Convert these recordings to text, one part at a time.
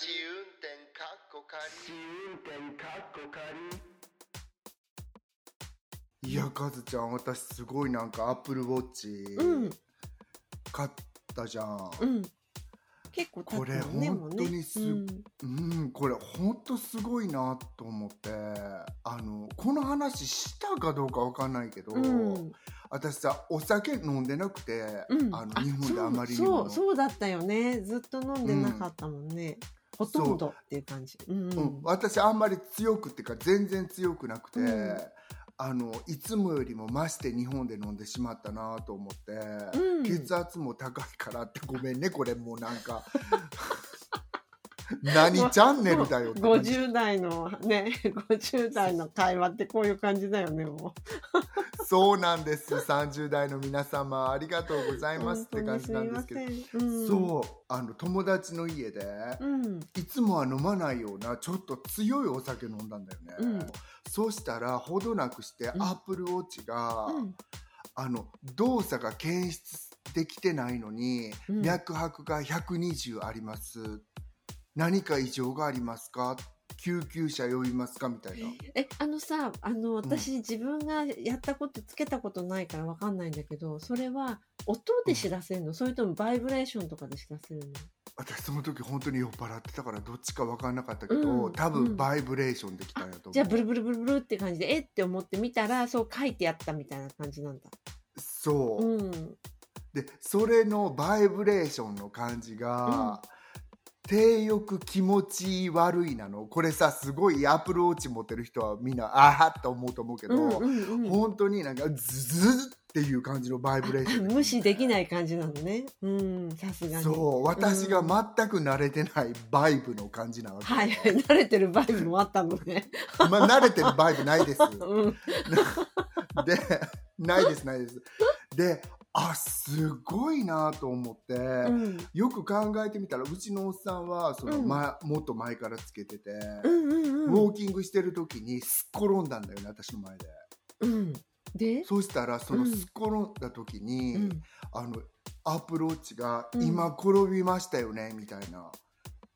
試運転かっこ仮試運転かっこ仮。いやカズちゃん私すごいなんかアップルウォッチうん。買ったじゃん、うん。結構経これ本当にすうん。うんこれ本当すごいなと思って。あのこの話したかどうかわかんないけど、うん。私さお酒飲んでなくて、うん。あの日本であまりにそうもそうそうだったよね。ずっと飲んでなかったもんね、ほとんどっていう感じ。う。んうん、私あんまり強くっていうか全然強くなくて、うん。あのいつもよりも増して日本で飲んでしまったなと思って、うん。血圧も高いからってごめんねこれもうなんか。何チャンネルだよって感じ。50代のね 50代の会話ってこういう感じだよねも そうなんです。30代の皆様ありがとうござういますって感じなんですけど、そうあの友達の家で、うん。いつもは飲まないようなちょっと強いお酒飲んだんだよね、うん。そうしたらほどなくして、ん。アップルウォッチが、うん。あの動作が検出できてないのに、うん。脈拍が120あります。何か異常がありますか？救急車呼びますかみたいな。えあのさあの私、自分がやったことつけたことないからわかんないんだけどそれは音で知らせるの、それともバイブレーションとかで知らせるの？私その時本当に酔っ払ってたからどっちか分かんなかったけど、うん多うん。分バイブレーションできたんやと思う。じゃあブルブルブルブルって感じでえっ？て思って見たらそう書いてあったみたいな感じなんだそう、うん。でそれのバイブレーションの感じが、低欲気持ち悪いなの？これさすごいアプローチ持ってる人はみんなあはっと思うと思うけど、うんうんうん。本当になんかズズズっていう感じのバイブレーションで。無視できない感じなのね。うんさすがに。そう私がうん。全く慣れてないバイブの感じなわけ、はい慣れてるバイブもあったのね。まあ慣れてるバイブないです。うん。でないですないです。であすごいなと思って、うん。よく考えてみたらうちのおっさんはその、うん。ま、もっと前からつけてて、うんうんウォーキングしてる時にすっ転んだんだよね私の前で。うん。で？そうしたらそのうん。すっ転んだ時に、うん。あのアプローチが「うん。今転びましたよね」みたいな、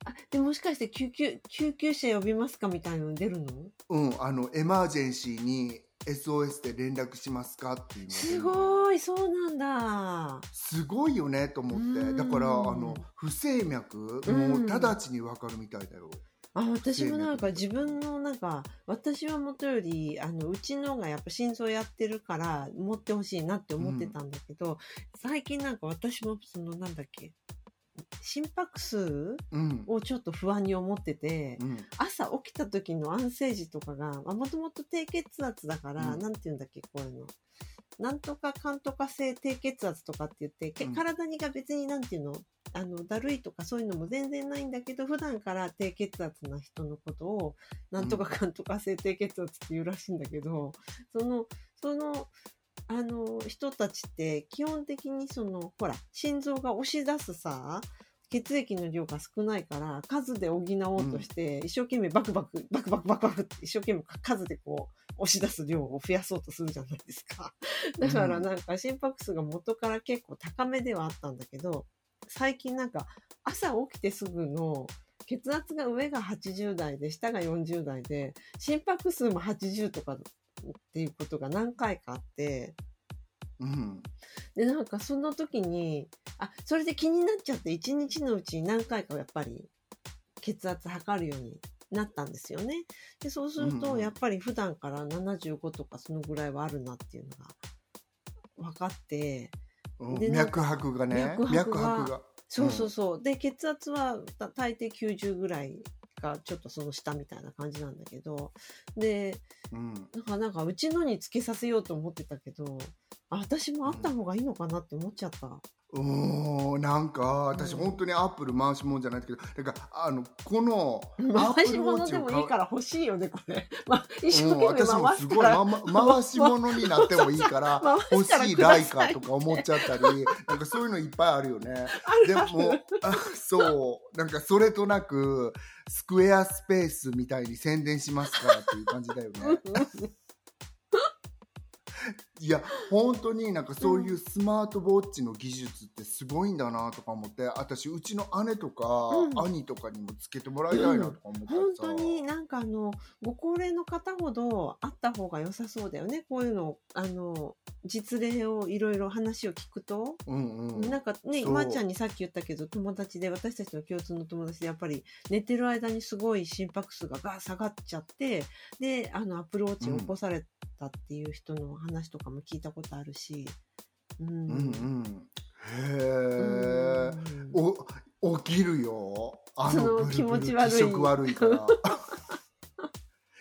あでもしかして救急救急車呼びますかみたいなの出るの？うん、あのエマージェンシーに SOS で連絡しますかっていうのすごいそうなんだ。すごいよねと思って。うん。だからあの不整脈うん。もう直ちに分かるみたいだよ、あ私もなんか自分のなんか私はもとよりあのうちのがやっぱ心臓やってるから持ってほしいなって思ってたんだけど、最近なんか私もそのなんだっけ心拍数うん。をちょっと不安に思ってて、うん。朝起きた時の安静時とかがもともと低血圧だから、うん。なんて言うんだっけこういうの。なんとかかんとか性低血圧とかって言って、体にが別になんていうのあのだるいとかそういうのも全然ないんだけど普段から低血圧な人のことをなんとかかんとか性低血圧っていうらしいんだけど、そのそのあの人たちって基本的にそのほら心臓が押し出すさ血液の量が少ないから数で補おうとして、一生懸命バクバクバクバクバクバクって一生懸命数でこう押し出す量を増やそうとするじゃないですか。だからなんか心拍数が元から結構高めではあったんだけど最近なんか朝起きてすぐの血圧が上が80代で下が40代で心拍数も80とかっていうことが何回かあって。うん。でなんかその時にあそれで気になっちゃって1日のうちに何回かやっぱり血圧測るようになったんですよね。でそうするうんうん。とやっぱり普段から75とかそのぐらいはあるなっていうのが分かって。うん。脈拍がね。脈脈拍が。そうそうそう、で血圧はた大抵90ぐらいがちょっとその下みたいな感じなんだけどでうんなんかなんかうちのにつけさせようと思ってたけどあ私もあった方がいいのかなって思っちゃった。うーんなんか私うん本当にアップル回しもんじゃないけどだからあのこの回し物でもいいうから欲しいよねこれ。まあ、一生うん、懸命私も回すごい、すから。まま、回し物になってもいいから 回欲しいライカとか思っちゃったりなんかそういうのいっぱいあるよね。でもあ そうなんかそれとなくスクエアスペースみたいに宣伝しますからっていう感じだよね いや本当になんかそういうスマートウォッチの技術ってすごいんだなとか思って私うちの姉とか、うん。兄とかにもつけてもらいたいなとか思ってさ、本当になんかあのご高齢の方ほどあった方が良さそうだよね。こういうのあの実例をいろいろ話を聞くと、うんうんなんかねそう。まーちゃんにさっき言ったけど友達で私たちの共通の友達でやっぱり寝てる間にすごい心拍数がガー下がっちゃってであのアップルウォッチを起こされたっていう人の話とかも聞いたことあるし。うん。うんうん。へうえ、ん。お起きるよ。あそののブルブル気持ち悪い。気色悪いから。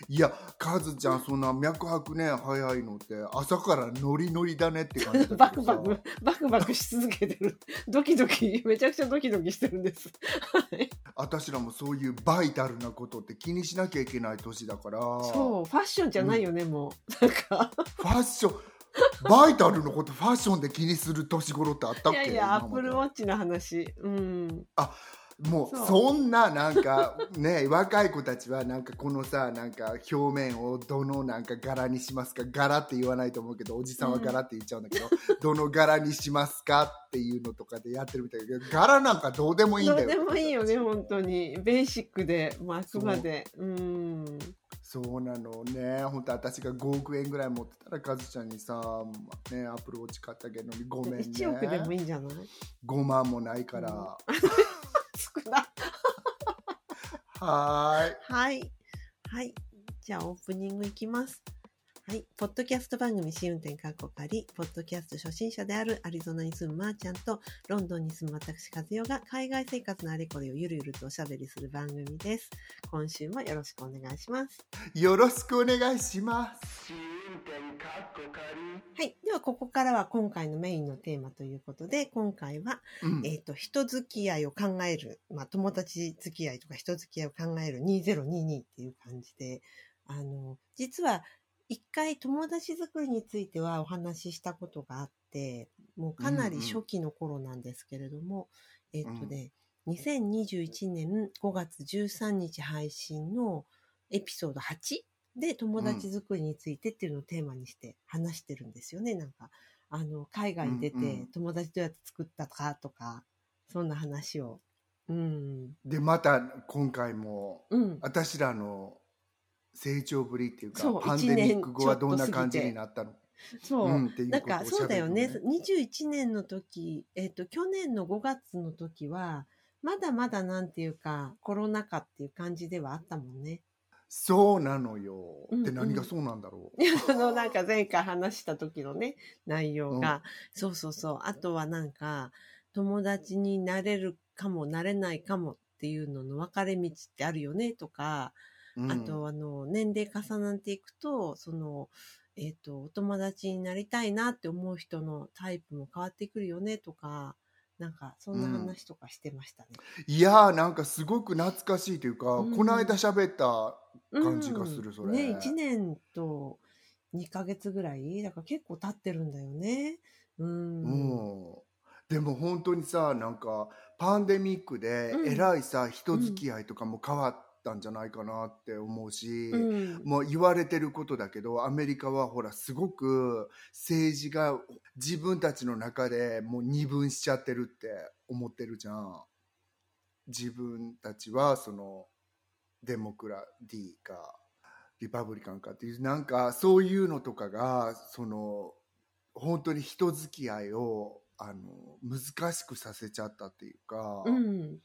いやカズちゃんそんな脈拍ね早いのって朝からノリノリだねって感じだバクバク、バクバクし続けてる。ドキドキ、めちゃくちゃドキドキしてるんです。はい私らもそういうバイタルなことって気にしなきゃいけない年だからそう、ファッションじゃないよね、もう。なんか、ファッションバイタルのことファッションで気にする年頃ってあったっけ？いやいや、アップルウォッチの話。うん。もうそんななんか ね若い子たちはなんかこのさなんか表面をどのなんか柄にしますか柄って言わないと思うけどおじさんは柄って言っちゃうんだけど、どの柄にしますかっていうのとかでやってるみたいだけど柄なんかどうでもいいんだよ。どうでもいいよね、本当に。ベーシックで、まあ、あくまで。う。ん。そうなの。ね本当私が5億円ぐらい持ってたらカズちゃんにさ、ね、アップルウォッチ買ってあげるのにごめんね。1億でもいいんじゃない？5万もないから、少な。はーいはい。はい。じゃあ、オープニングいきます。はい。ポッドキャスト番組試運転かっこかり、ポッドキャスト初心者であるアリゾナに住むまーちゃんと、ロンドンに住む私和代が海外生活のあれこれをゆるゆるとおしゃべりする番組です。今週もよろしくお願いします。よろしくお願いしますはい。では、ここからは今回のメインのテーマということで、今回は、うんえっ、と、人付き合いを考える、まあ、友達付き合いとか人付き合いを考える2022っていう感じで、あの、実は、一回友達作りについてはお話ししたことがあって、もうかなり初期の頃なんですけれども、えっ、とね、2021年5月13日配信のエピソード8で友達作りについてっていうのをテーマにして話してるんですよね。なんか、あの、海外に出うんうんて友達どうやって作ったかとか、そんな話を。うん。でまた今回もうん。私らの成長ぶりっていうかそうパンデミック後はどんな感じになったの？そう。うんなんかそうだよね。喋るの21年の時、えっ、と、去年の5月の時は、まだまだなんていうか、コロナ禍っていう感じではあったもんね。そうなのよ、うんで何がそうなんだろう、あの、なんか前回話した時のね、内容が、そうそうそう。あとはなんか、友達になれるかもなれないかもっていうのの分かれ道ってあるよねとか、うん。あと、あの、年齢重なっていくと、その、えっ、と、お友達になりたいなって思う人のタイプも変わってくるよねとか、なんか、そんな話とかしてましたね。いやーなんかすごく懐かしいというか、うんこの間喋ったうん感じがするそれ。ね、1年と2ヶ月ぐらい？だから結構経ってるんだよね。うん。うん。でも本当にさなんかパンデミックでうん。えらいさ、人付き合いとかも変わったんじゃないかなって思うし、うんもう言われてることだけどアメリカはほらすごく政治が自分たちの中でもう二分しちゃってるって思ってるじゃん自分たちはそのデモクラディかリパブリカンかっていうなんかそういうのとかがその本当に人付き合いをあの難しくさせちゃったっていうか、うん。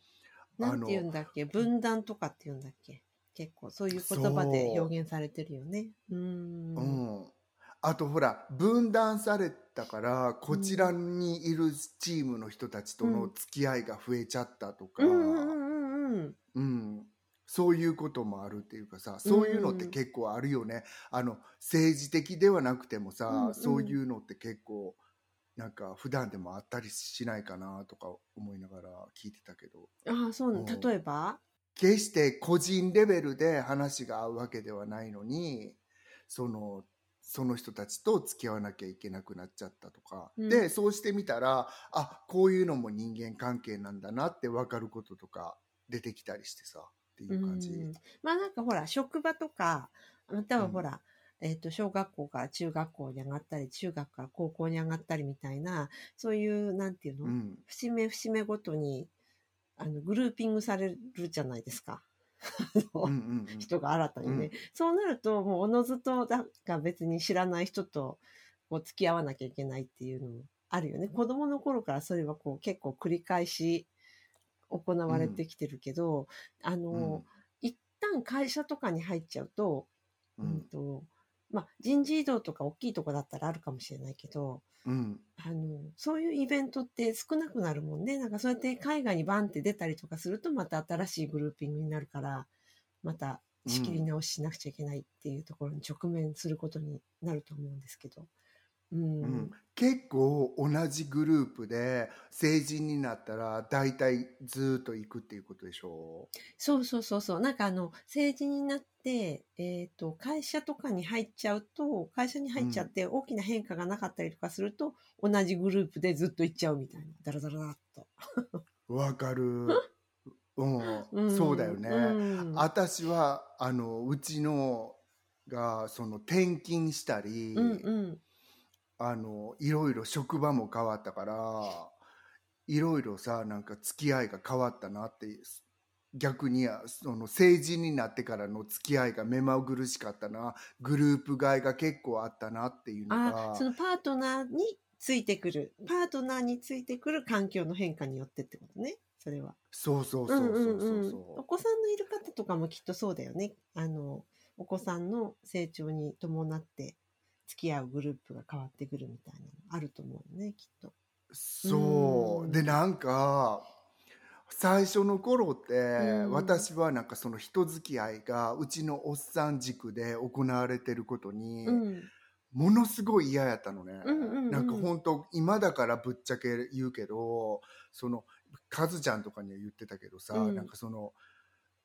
なんて言うんだっけ？分断とかって言うんだっけ？結構そういう言葉で表現されてるよね。うん。うん、あとほら分断されたからこちらにいるチームの人たちとの付き合いが増えちゃったとか、うんうんうんうん。うん。そういうこともあるっていうかさそういうのって結構あるよね、あの政治的ではなくてもさ、うんうん。そういうのって結構なんか普段でもあったりしないかなとか思いながら聞いてたけど。ああ、そうなうん。例えば？決して個人レベルで話が合うわけではないのにそのその人たちと付き合わなきゃいけなくなっちゃったとか、うん。でそうしてみたらあこういうのも人間関係なんだなって分かることとか出てきたりしてさっていう感じ。うん。まあなんかほら、職場とか、またはほら、えっ、と、小学校から中学校に上がったり、中学から高校に上がったりみたいな、そういう、なんていうの、うん。節目節目ごとに、あの、グルーピングされるじゃないですか。うんうんうん。人が新たにね。うん。そうなると、もうおのずとだが別に知らない人とこう付き合わなきゃいけないっていうのもあるよね。子供の頃からそれはこう結構繰り返し行われてきてるけど、あの、一旦会社とかに入っちゃうと、ううんんと、まあ、人事異動とか大きいとこだったらあるかもしれないけど、うんあの、そういうイベントって少なくなるもんね。なんかそうやって海外にバンって出たりとかするとまた新しいグルーピングになるから、また仕切り直ししなくちゃいけないっていうところに直面することになると思うんですけど。うん。うん結構同じグループで成人になったら大体ずっと行くっていうことでしょそうそうそうそう。なんかあの、成人になって、えっ、と、会社とかに入っちゃうと、会社に入っちゃって大きな変化がなかったりとかすると、同じグループでずっと行っちゃうみたいな。ダラダラっと。わかる、うんうんそうだよね、うん私はあのうちのがその転勤したり、うんうん。あのいろいろ職場も変わったからいろいろさなんか付き合いが変わったなって逆にその成人になってからの付き合いが目まぐるしかったなグループ替えが結構あったなっていうのあがそのパートナーについてくる、パートナーについてくる環境の変化によってってことね。それは。そうそうそうそうそうそう,、んんんお子さんのいる方とかもきっとそうだよね。あの、お子さんの成長に伴って付き合うグループが変わってくるみたいなのあると思うね、きっと。そう、うん。でなんか最初の頃って、うん。私はなんかその人付き合いがうちのおっさん軸で行われてることに、うん。ものすごい嫌やったのね、うんうんうん。なんか本当今だからぶっちゃけ言うけどそのカズちゃんとかには言ってたけどさ、うん。なんかその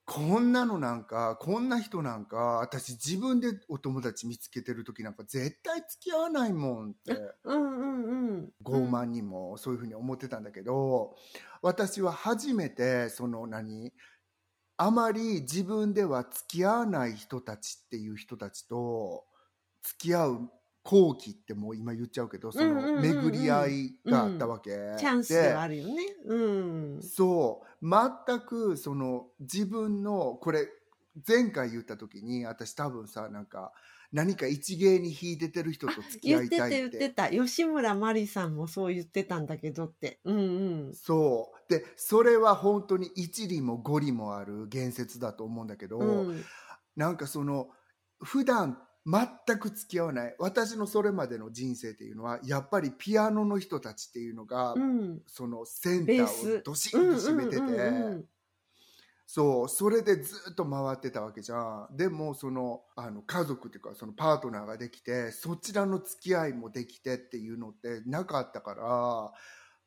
こんなのなんかこんな人なんか私自分でお友達見つけてる時なんか絶対付き合わないもんってうんうんうん。傲慢にもそういうふうに思ってたんだけど私は初めてその何あまり自分では付き合わない人たちっていう人たちと付き合う後期ってもう今言っちゃうけどそうんうんうんうんの巡り合いがあったわけ、チャンスではあるよね。うん。そう全くその自分のこれ前回言った時に私多分さなんか何か一芸に秀でてる人と付き合い言ってたたいって言ってた。吉村麻里さんもそう言ってたんだけどって。うんうん。そうでそれは本当に一理も五理もある言説だと思うんだけど、うん。なんかその普段全く付き合わない。私のそれまでの人生っていうのはやっぱりピアノの人たちっていうのが、うん。そのセンターをどしんと占めてて、そう。それでずっと回ってたわけじゃん。でもそのあの家族っていうかそのパートナーができてそちらの付き合いもできてっていうのってなかったから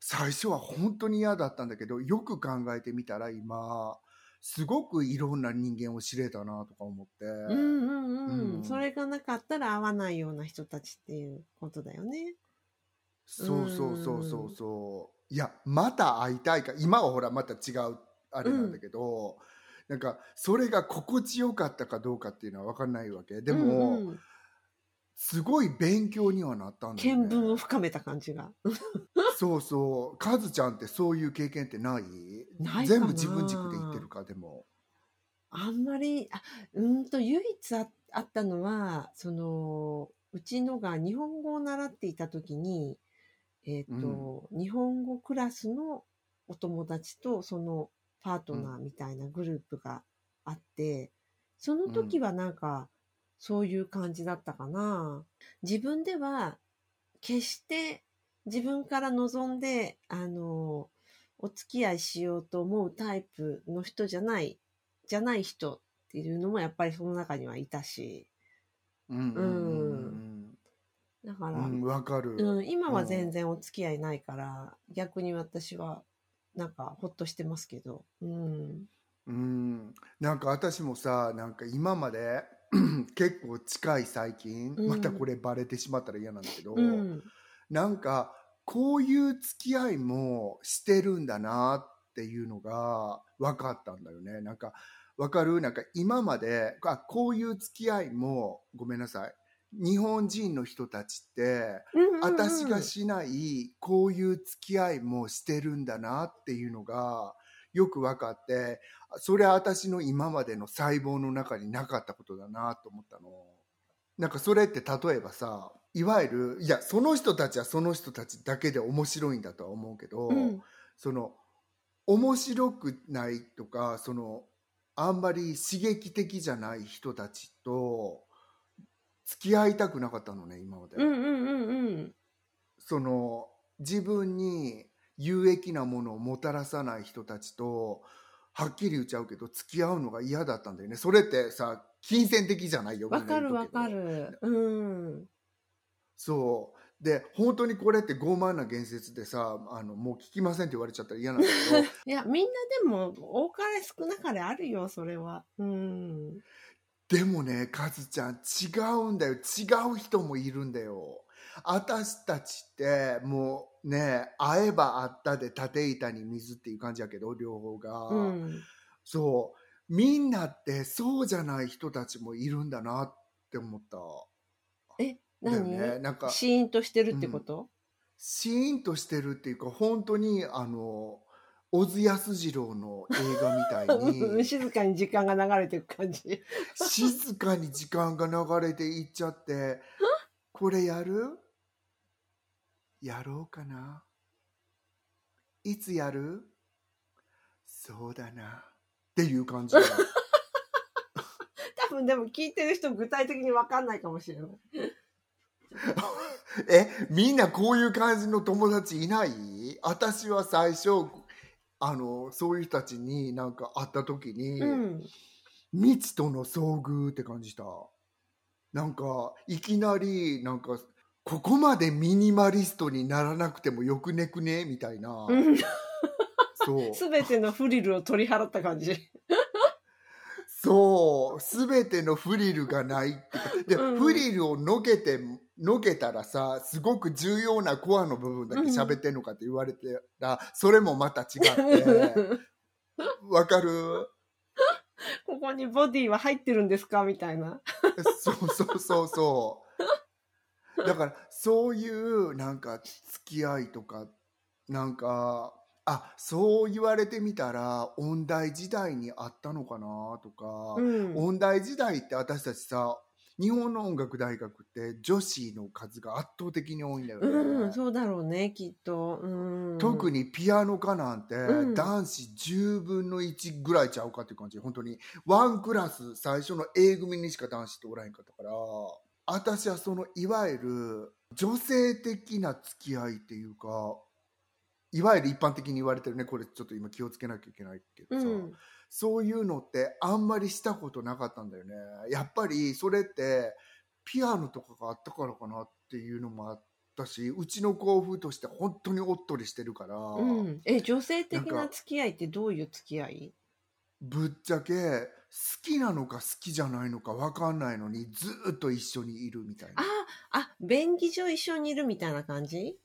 最初は本当に嫌だったんだけどよく考えてみたら今すごくいろんな人間を知れたなとか思って、うんうんうん、うん。それがなかったら会わないような人たちっていうことだよね。そうそうそうそうそう。いやまた会いたいか今はほらまた違うあれなんだけど、なんかそれが心地よかったかどうかっていうのは分かんないわけ。でも、うんうんすごい勉強にはなったんだよ、見聞をね、深めた感じが。そうそう。カズちゃんってそういう経験ってない？全部自分軸で言ってるかでも。あんまり、あ、うんと、唯一ああったのは、その、うちのが日本語を習っていた時に、えっ、と、日本語クラスのお友達とそのパートナーみたいなグループがあって、その時はなんか、そういう感じだったかな。自分では、決して自分から望んで、あの、お付き合いしようと思うタイプの人じゃない、じゃない人っていうのもやっぱりその中にはいたし、うんうんうんだから、うんかる、うん、今は全然お付き合いないから、逆に私はなんかほっとしてますけど、うん。うん、なんか私もさなんか今まで 結構近い最近、うん。またこれバレてしまったら嫌なんだけど、うん。なんかこういう付き合いもしてるんだなっていうのが分かったんだよね。なんか分かる？なんか今まであこういう付き合いもごめんなさい。日本人の人たちって、うんうんうん私がしないこういう付き合いもしてるんだなっていうのがよく分かってそれは私の今までの細胞の中になかったことだなと思ったの。なんかそれって例えばさいわゆるいやその人たちはその人たちだけで面白いんだとは思うけど、うん。その面白くないとかそのあんまり刺激的じゃない人たちと付き合いたくなかったのね今まで。うんうんうんうん。その自分に有益なものをもたらさない人たちとはっきり言っちゃうけど付き合うのが嫌だったんだよね。それってさ金銭的じゃないよわかるわかる。うん。そう。で本当にこれって傲慢な言説でさあのもう聞きませんって言われちゃったら嫌なんだけど。いやみんなでも多かれ少なかれあるよそれは。うん。でもねカズちゃん違うんだよ。違う人もいるんだよ私たちってもうね会えば会ったで縦板に水っていう感じやけど両方が、うん。そう。みんなってそうじゃない人たちもいるんだなって思った。え何、ね。なんかシーンとしてるってこと、シーンとしてるっていうか本当にあの小津安二郎の映画みたいに。静かに時間が流れていく感じ。静かに時間が流れていっちゃって これやる？やろうかな？いつやる？そうだな。っていう感じ。多分でも聞いてる人具体的に分かんないかもしれない。えみんなこういう感じの友達いない？私は最初あのそういう人たちになんか会った時に、うん。未知との遭遇って感じしたなんかいきなりなんかここまでミニマリストにならなくてもよくねくね？みたいな、うん。そう。全てのフリルを取り払った感じ。そう。全てのフリルがないってか。で、うん。フリルをのけてのけたらさすごく重要なコアの部分だけ喋ってんのかって言われてら、それもまた違って。わかる？ここにボディは入ってるんですか？みたいな。そうそうそうそう。だからそういうなんか付き合いとかなんかあそう言われてみたら音大時代にあったのかなとか、うん。音大時代って私たちさ日本の音楽大学って女子の数が圧倒的に多いんだよね。うん、そうだろうねきっと、うん、特にピアノ科なんてうん。男子10分の1ぐらいちゃうかっていう感じ。本当に。ワンクラス最初の A 組にしか男子っておらへんかったから私はそのいわゆる女性的な付き合いっていうかいわゆる一般的に言われてるね。これちょっと今気をつけなきゃいけないけどさ、うんそういうのってあんまりしたことなかったんだよね。やっぱりそれってピアノとかがあったからかなっていうのもあったしうちの校風として本当におっとりしてるから、うん、え女性的な付き合いってどういう付き合い？ぶっちゃけ好きなのか好きじゃないのか分かんないのにずーっと一緒にいるみたいな。ああ便宜上一緒にいるみたいな感じ？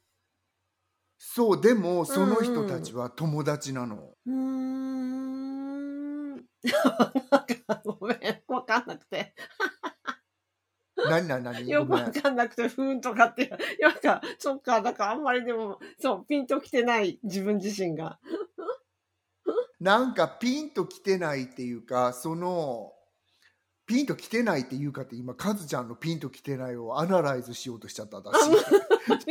そうでもその人たちは友達なの、うーんなんかごめん分かんなくて。何何何？よくごめん分かんなくてふーんとかって。なんかそっかだからあんまりでもそうピンときてない自分自身が。なんかピンときてないっていうかそのピンときてないっていうかって今カズちゃんのピンときてないを analyze しようとしちゃった私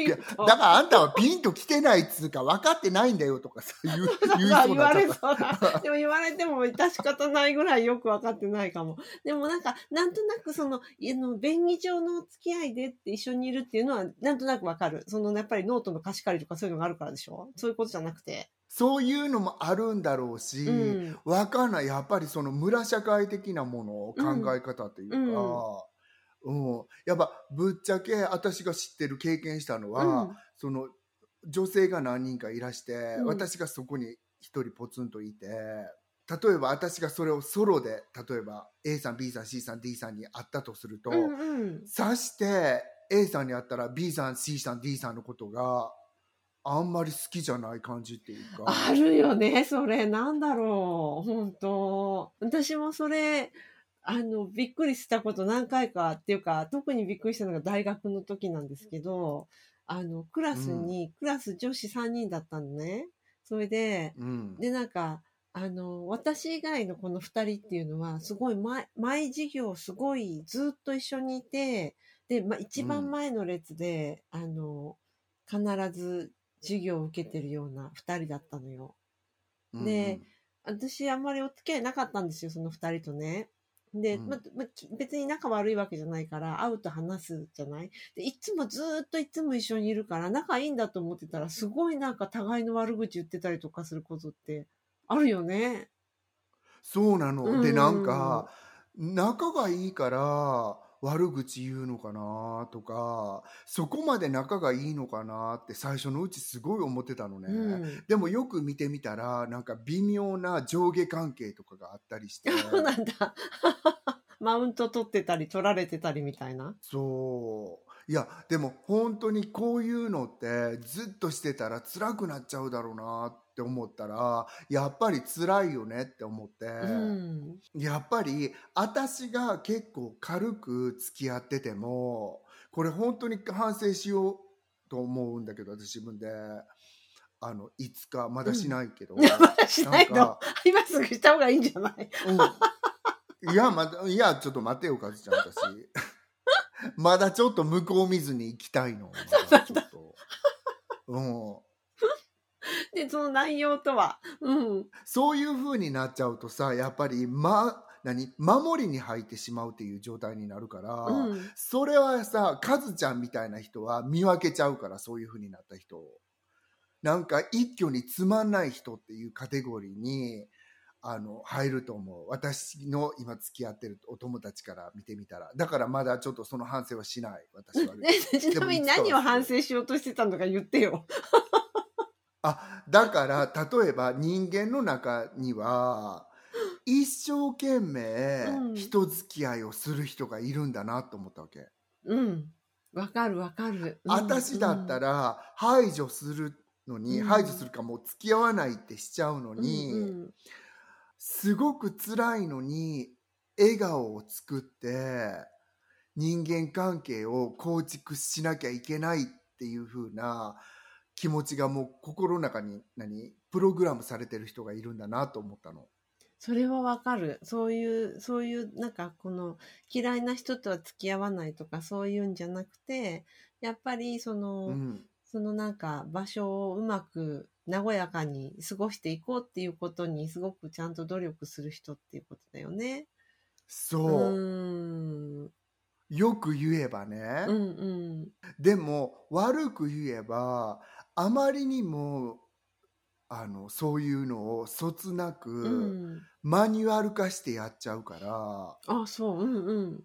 いやだからあんたはピンときてないっつうか分かってないんだよとかさ言う 言うにな言われっちゃったそうだ。でも言われても致し方ないぐらいよく分かってないかも。でもなんか、なんとなくその、あの、便宜上の付き合いでって一緒にいるっていうのは、なんとなく分かる。その、やっぱりノートの貸し借りとかそういうのがあるからでしょ？そういうことじゃなくて。そういうのもあるんだろうし、うん。わかんない。やっぱりその村社会的なものを考え方っていうか、うん。やっぱぶっちゃけ私が知ってる経験したのは、うん。その女性が何人かいらして、うん。私がそこに一人ポツンといて例えば私がそれをソロで例えば A さん B さん C さん D さんに会ったとすると、うんうん。さして A さんに会ったら B さん C さん D さんのことがあんまり好きじゃない感じっていうか。あるよね、それ。なんだろう。本当私もそれ、あの、びっくりしたこと何回かっていうか、特にびっくりしたのが大学の時なんですけど、あの、クラスに、クラス女子3人だったのね。それで、うん。で、なんか、あの、私以外のこの二人っていうのは、すごい前、前授業すごいずっと一緒にいて、で、まあ、一番前の列で、あの、必ず授業を受けてるような二人だったのよ。で私あんまりお付き合いなかったんですよ、その二人とね。で、うんま別に仲悪いわけじゃないから、会うと話すじゃない？で、いつもずーっといつも一緒にいるから、仲いいんだと思ってたら、すごいなんか互いの悪口言ってたりとかすることってあるよね。そうなの。で、うんなんか、仲がいいから悪口言うのかなとか、そこまで仲がいいのかなって最初のうちすごい思ってたのね。うん。でもよく見てみたら、なんか微妙な上下関係とかがあったりして。そ うなんだ。マウント取ってたり、取られてたりみたいな。そう。いや、でも本当にこういうのってずっとしてたら辛くなっちゃうだろうなって思ったら、やっぱり辛いよねって思って、うん。やっぱり私が結構軽く付き合ってても、これ本当に反省しようと思うんだけど、私自分で。あの、いつか、まだしないけど。まだしないの？今すぐした方がいいんじゃない？うん、いや、まだ、いや、ちょっと待ってよ、かずちゃん、私。まだちょっと向こう見ずに行きたいの。まだちょっと。うん。で、その内容とは。うん。そういう風になっちゃうとさ、やっぱり、ま、何？守りに入ってしまうっていう状態になるから、うん。それはさ、カズちゃんみたいな人は見分けちゃうから、そういう風になった人を。なんか一挙につまんない人っていうカテゴリーに、あの、入ると思う。私の今付き合ってるお友達から見てみたら。だからまだちょっとその反省はしない。私は。えちなみに何を反省しようとしてたのか言ってよ。あ、だから、例えば人間の中には、一生懸命うん人付き合いをする人がいるんだなと思ったわけ。うん。わかるわかる。うん私だった、ら排除するのに、うん排除するかもう付き合わないってしちゃうのうんに、うんすごく辛いのに笑顔を作って人間関係を構築しなきゃいけないっていう風な気持ちがもう心の中に何？プログラムされてる人がいるんだなと思ったの。それはわかる。そういう、そういう、なんかこの嫌いな人とは付き合わないとかそういうんじゃなくて、やっぱりその、うん、そのなんか場所をうまく和やかに過ごしていこうっていうことにすごくちゃんと努力する人っていうことだよね。そう、ーん。よく言えばね、うんうん。でも悪く言えばあまりにもあのそういうのをそつなく、うん。マニュアル化してやっちゃうからあ、そう、うんうん。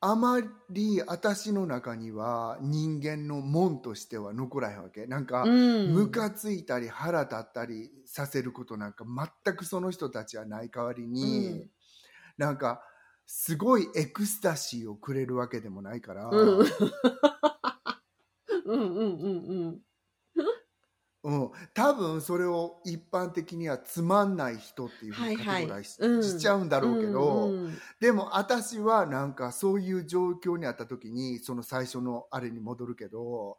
あまり私の中には人間の門としては残らへんわけなんか、うん。ムカついたり腹立ったりさせることなんか全くその人たちはない代わりに、うんなんかすごいエクスタシーをくれるわけでもないから、うん。うんうんうんうん。うん、多分それを一般的にはつまんない人っていうふうにカテゴライしちゃうんだろうけど、うんうん。でも私はなんかそういう状況にあった時にその最初のあれに戻るけど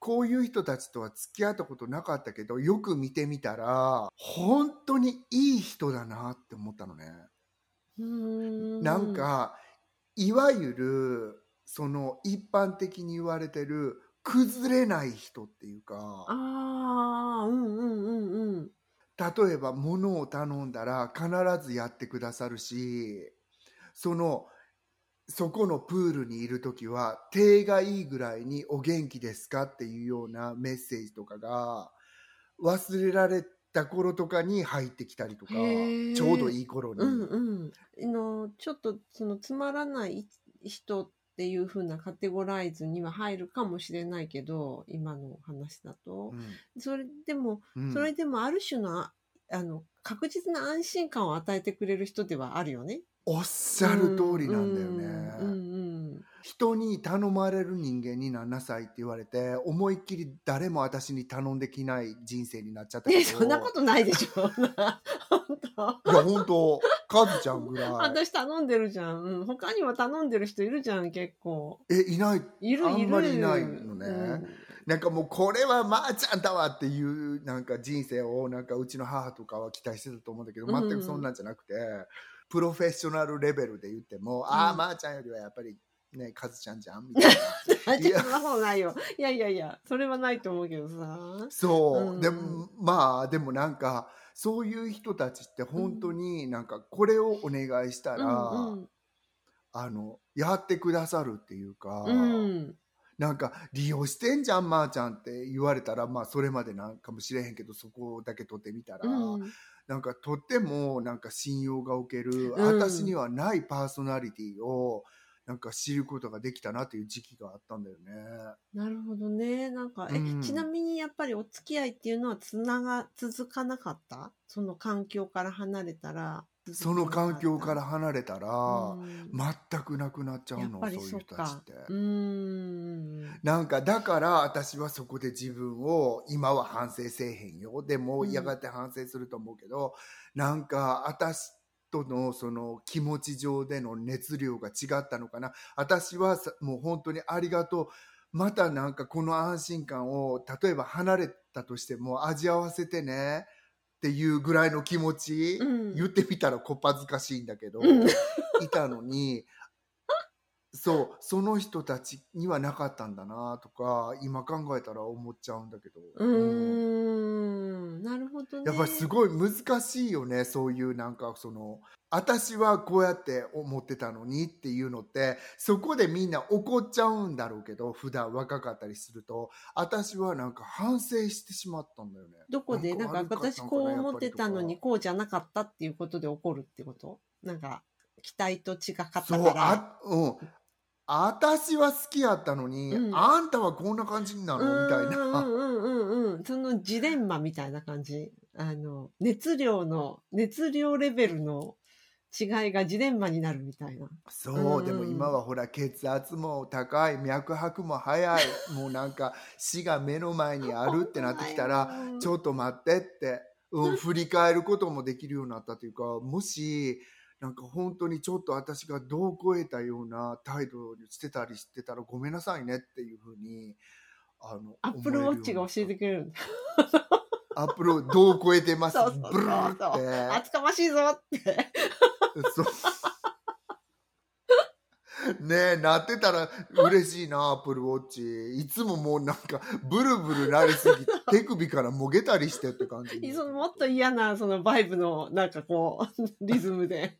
こういう人たちとは付き合ったことなかったけどよく見てみたら本当にいい人だなって思ったのね。うん。なん、かいわゆるその一般的に言われてる崩れない人っていうかああ、うんうんうんうん。例えば物を頼んだら必ずやってくださるしそのそこのプールにいる時は手がいいぐらいに「お元気ですか?」っていうようなメッセージとかが忘れられた頃とかに入ってきたりとかちょうどいい頃に、うんうん。あの、ちょっとそのつまらない人っていう風なカテゴライズには入るかもしれないけど、今の話だと。それでも、うんそれでもある種の、ああの、確実な安心感を与えてくれる人ではあるよね。おっしゃる通りなんだよね。うんうん人に頼まれる人間になんなさいって言われて思いっきり誰も私に頼んできない人生になっちゃったうん。けどねそんなことないでしょ。本当いや本当カズちゃんぐらい。私頼んでるじゃん。うん。他にも頼んでる人いるじゃん、結構。え、いない？いるいる。あんまりいないのねなんかもうこれはまーちゃんだわっていうなんか人生をなんかうちの母とかは期待してたと思うんだけど、全くそんなんじゃなくて、プロフェッショナルレベルで言っても、ああ、まーちゃんよりはやっぱりね、カズちゃんじゃんみたいな。いや、そんなことないよ。いやいやいや、それはないと思うけどさ。そう、うん、でも、まあ、でもなんか、そういう人たちって本当になんか、これをお願いしたら、うんうん、あの、やってくださるっていうか、うん。なんか利用してんじゃんまー、あ、ちゃんって言われたらまあそれまでなんかもしれへんけどそこだけ取ってみたら、うん、なんかとってもなんか信用がおける、うん、私にはないパーソナリティをなんか知ることができたなっていう時期があったんだよね。なるほどね。なんか、え、うん、ちなみにやっぱりお付き合いっていうのはつなが、続かなかった？その環境から離れたら。その環境から離れたら、うん、全くなくなっちゃうのそういう人たちってうんなんかだから私はそこで自分を今は反省せえへんよでもやがて反省すると思うけど、うん、なんか私とのその気持ち上での熱量が違ったのかな。私はもう本当にありがとう。またなんかこの安心感を例えば離れたとしても味わわせてねっていうぐらいの気持ち、うん、言ってみたらこっぱずかしいんだけど、うん、いたのにそうその人たちにはなかったんだなとか今考えたら思っちゃうんだけど。うん、なるほど、ね、やっぱりすごい難しいよねそういうなんかその私はこうやって思ってたのにっていうのってそこでみんな怒っちゃうんだろうけど普段若かったりすると私はなんか反省してしまったんだよね。どこで？なんか私こう思ってたのにこうじゃなかったっていうことで怒るってこと？なんか期待と違かったから。そうあ、うん、私は好きやったのに、うん、あんたはこんな感じになるの？みたいな。うんうんうんうん。そのジレンマみたいな感じ？あの、熱量の、熱量レベルの違いがジレンマになるみたいな。そう、うん、でも今はほら血圧も高い、脈拍も速い、もうなんか死が目の前にあるってなってきたら、ちょっと待ってって、うん、振り返ることもできるようになったというか、もし、なんか本当にちょっと私が度を超えたような態度にしてたりしてたらごめんなさいねっていうふうにあのアップルウォッチが教えてくれるアップル度を超えてます？そうそうそう。ブルーって。厚かましいぞって。そうねえ、なってたら嬉しいな、アップルウォッチ。いつももうなんか、ブルブルなりすぎて、手首からもげたりしてって感じ。そのもっと嫌な、そのバイブの、なんかこう、リズムで。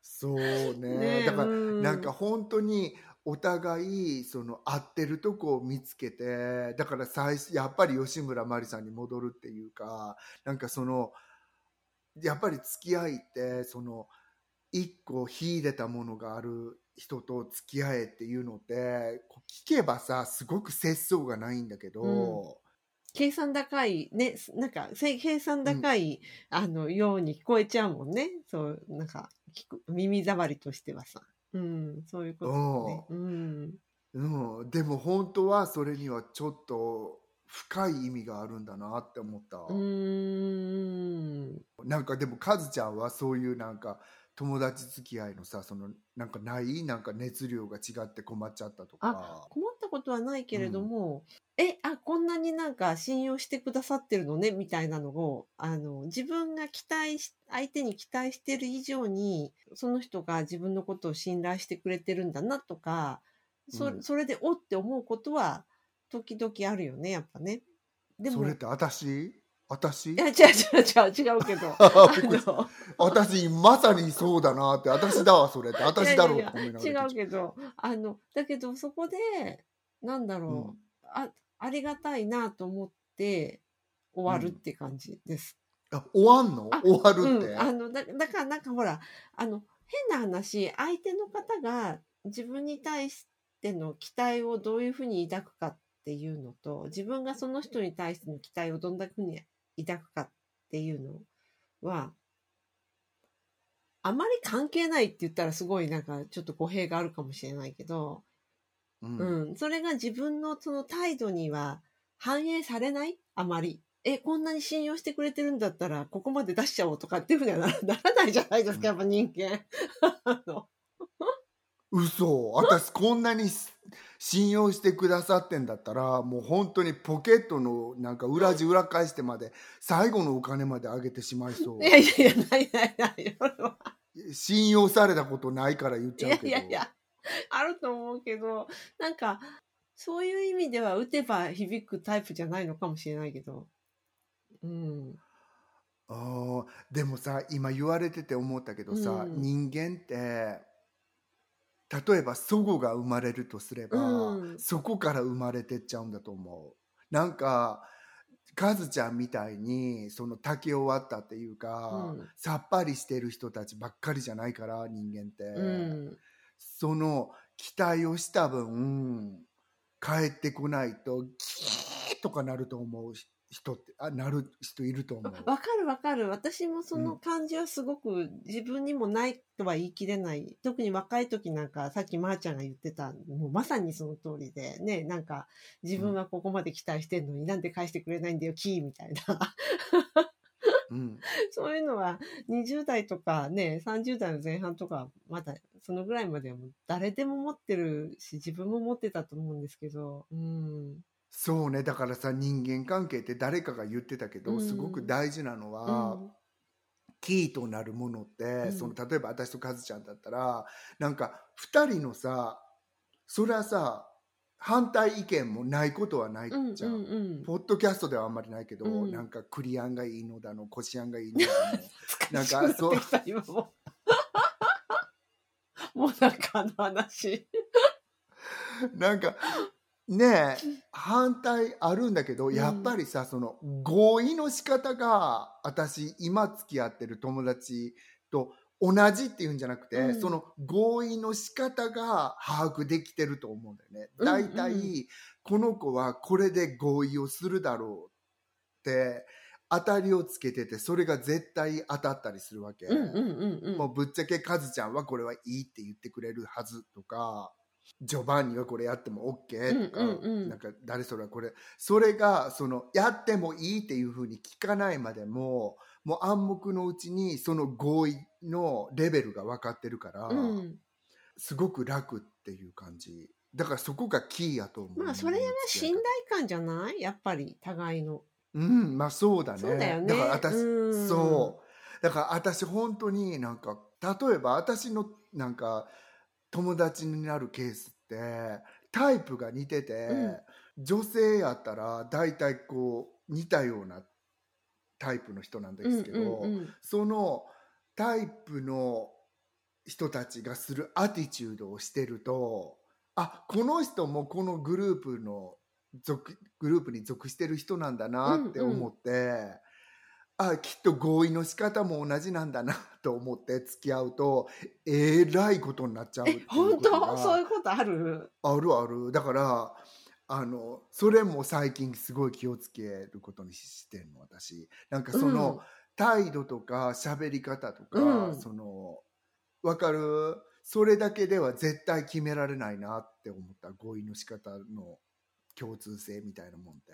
そうね。ねだから、なんか本当に、お互いその合ってるとこを見つけてだから最初やっぱり吉村麻里さんに戻るっていうかなんかそのやっぱり付き合いってその一個秀でたものがある人と付き合えっていうのって聞けばさすごく節操がないんだけど、うん、計算高いねなんか計算高い、うん、あのように聞こえちゃうもんね。そうなんか聞く耳障りとしてはさ、うん、そういうことね、う。ん、うん、でも本当はそれにはちょっと深い意味があるんだなって思った。うん。なんかでもカズちゃんはそういうなんか友達付き合いのさそのなんかないなんか熱量が違って困っちゃったとか。困ったことはないけれども、うん、えあこんなになんか信用してくださってるのねみたいなのをあの自分が期待し相手に期待してる以上にその人が自分のことを信頼してくれてるんだなとかそ,、それでおって思うことは時々あるよねやっぱね。でもそれって私？私？いや違う違う違う違うけど。私まさにそうだなって私だわそれって。私だろうい。やいや違うけど。あのだけどそこでなんだろう、うん、あありがたいなと思って終わるって感じです。うん、あ終わんの？終わるって、うん、あのだだからなんかほらあの変な話相手の方が自分に対しての期待をどういうふうに抱くかっていうのと自分がその人に対しての期待をどんなふうに抱くかっていうのは、あまり関係ないって言ったらすごいなんかちょっと語弊があるかもしれないけど、うん、うん、それが自分のその態度には反映されない？あまり。え、こんなに信用してくれてるんだったら、ここまで出しちゃおうとかっていうふうにはなならないじゃないですか、やっぱ人間。嘘。私こんなに信用してくださってんだったらもう本当にポケットのなんか裏地裏返してまで最後のお金まであげてしまいそういやいやいや、ないないない。信用されたことないから言っちゃうけどいやいや、あると思うけど、なんか、そういう意味では打てば響くタイプじゃないのかもしれないけど。うん。あーでもさ今言われてて思ったけどさ、うん人間って例えば祖母が生まれるとすれば、うん。そこから生まれてっちゃうんだと思う。なんかカズちゃんみたいにその竹を割ったっていうか、うん。さっぱりしてる人たちばっかりじゃないから人間って、うん。その期待をした分帰ってこないとキーとかなると思う人ってあなる人いると思う。わかるわかる。私もその感じはすごく自分にもないとは言い切れない。特に若い時なんか、さっきまーちゃんが言ってた、もうまさにその通りで、ね、なんか自分はここまで期待してんのになんで返してくれないんだよ、キーみたいな。うん そういうのは20代とかね、30代の前半とか、まだそのぐらいまではもう誰でも持ってるし、自分も持ってたと思うんですけど、うん。そうねだからさ人間関係って誰かが言ってたけど、うんすごく大事なのは、キーとなるものって、んその例えば私とカズちゃんだったらなんか2人のさそれはさ反対意見もないことはないうん、うん、じゃん。うんうん。ポッドキャストではあんまりないけど、うんなんかクリアンがいいのだのコシアンがいいのだの なんかそう。もうなんかあの話。なんかねえ反対あるんだけど、んやっぱりさその合意の仕方が私今付き合ってる友達と同じっていうんじゃなくて、うんその合意の仕方が把握できてると思うんだよね。うんだいたいこの子はこれで合意をするだろうって当たりをつけててそれが絶対当たったりするわけ。うんうんうんうん。もうぶっちゃけカズちゃんはこれはいいって言ってくれるはずとかジョバンニはこれやっても OK とか、うんうんうん。なんか誰それはこれそれがそのやってもいいっていうふうに聞かないまでももう暗黙のうちにその合意のレベルが分かってるから、うん。すごく楽っていう感じ。だからそこがキーやと思うまあそれが信頼感じゃない？やっぱり互いの。うんまあそうだね。そうだよね。から私うん。そう。だから私本当になんか例えば私のなんか友達になるケースってタイプが似てて、女性やったら大体こう似たようなタイプの人なんでうんすけど、うんうんそのタイプの人たちがするアティチュードをしてるとあこの人もこのグループの属グループに属してる人なんだなって思って、あきっと合意の仕方も同じなんだなと思って付き合うとえらいことになっちゃうう本当？そういうことある？あるある。だからあのそれも最近すごい気をつけることにしてんの私。なんかその、態度とか喋り方とか、うん。その分かる？それだけでは絶対決められないなって思った。合意の仕方の共通性みたいなもんって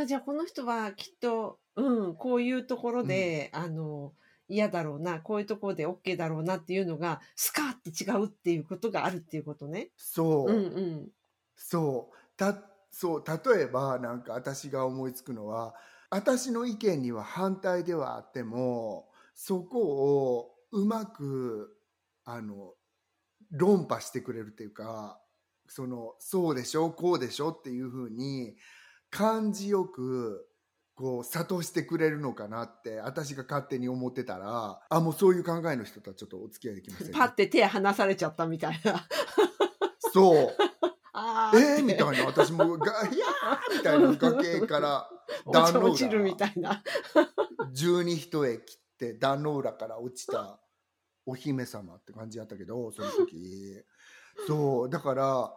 あじゃあこの人はきっと、うん、こういうところで、あの嫌だろうなこういうところで OK だろうなっていうのがスカーって違うっていうことがあるっていうことね。そう、うんうん。そう。たそう例えばなんか私が思いつくのは私の意見には反対ではあってもそこをうまくあの論破してくれるっていうかそのそうでしょこうでしょっていうふうに感じよくこう諭してくれるのかなって私が勝手に思ってたらあもうそういう考えの人とはちょっとお付き合いできませんね。パッて手離されちゃったみたいな。そう。あえー、みたいな。私もが「いやー」みたいな崖から 壇ノ落ちるみたいな。十二一重切って壇ノ浦から落ちたお姫様って感じやったけどその時。そう。だから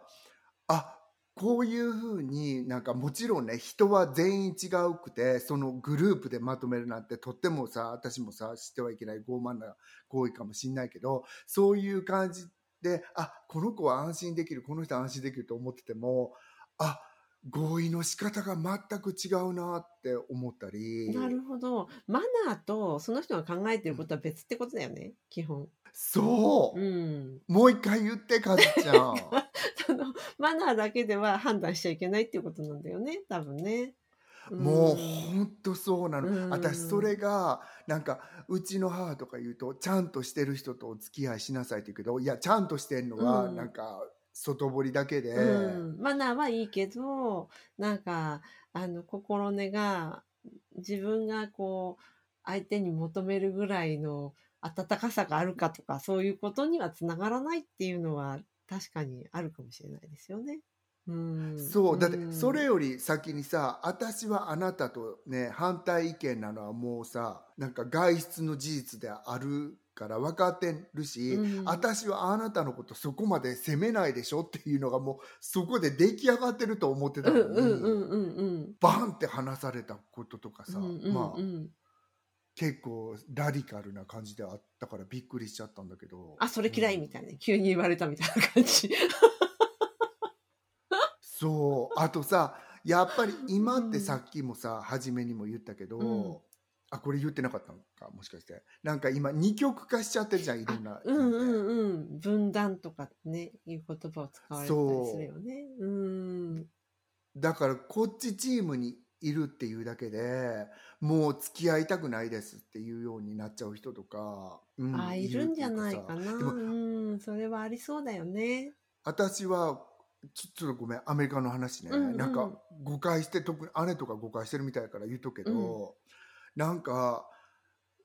あこういうふうになんかもちろんね人は全員違うくてそのグループでまとめるなんてとってもさ私もさ知ってはいけない傲慢な行為かもしんないけどそういう感じであこの子は安心できるこの人は安心できると思っててもあ合意の仕方が全く違うなって思ったりなるほど。マナーとその人が考えてることは別ってことだよね、基本。そう、うん。もう一回言ってかずちゃん。そのマナーだけでは判断しちゃいけないっていうことなんだよね、多分ね。もううんほんとそうなの、うん。私それがなんかうちの母とか言うとちゃんとしてる人とお付き合いしなさいって言うけどいやちゃんとしてんのはうん。なんか外堀だけで、うん、マナーはいいけどなんかあの心根が自分がこう相手に求めるぐらいの温かさがあるかとかそういうことにはつながらないっていうのは確かにあるかもしれないですよね。うん、そう。だってん。それより先にさ私はあなたとね反対意見なのはもうさなんか外出の事実であるから分かってるし、うん。私はあなたのことそこまで責めないでしょっていうのがもうそこで出来上がってると思ってたうんのに、うんうんバンって話されたこととかさ、うんうんまあ。うん結構ラディカルな感じであったからびっくりしちゃったんだけど。あそれ嫌いうんみたいな、急に言われたみたいな感じ。そう。あとさやっぱり今ってさっきもさ初めにも言ったけど、うん。あこれ言ってなかったのかもしかして。なんか今二極化しちゃってるじゃんいろんな。うんうんうん。分断とかねいう言葉を使われたりするよね。うん。だからこっちチームにいるっていうだけでもう付き合いたくないですっていうようになっちゃう人とか、うんあいるんじゃないかな。うん、それはありそうだよね。私はちょっとごめんアメリカの話ね、うんうんなんか誤解して特に姉とか誤解してるみたいだから言うとくけど、なんか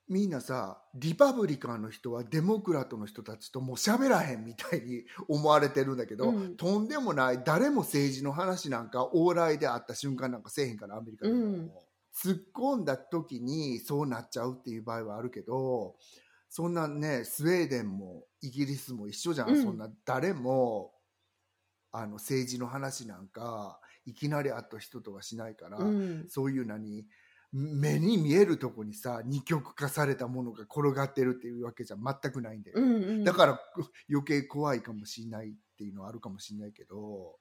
みんなさリパブリカンの人はデモクラトの人たちともう喋らへんみたいに思われてるんだけど、うん。とんでもない誰も政治の話なんか往来であった瞬間なんかせえへんからアメリカでも、うん突っ込んだ時にそうなっちゃうっていう場合はあるけどそんなねスウェーデンもイギリスも一緒じゃん、うん。そんな誰もあの政治の話なんかいきなり会った人とはしないから、うん、そういう何目に見えるとこにさ二極化されたものが転がってるっていうわけじゃ全くないんだよ、うんうん、だから余計怖いかもしれないっていうのはあるかもしれないけど、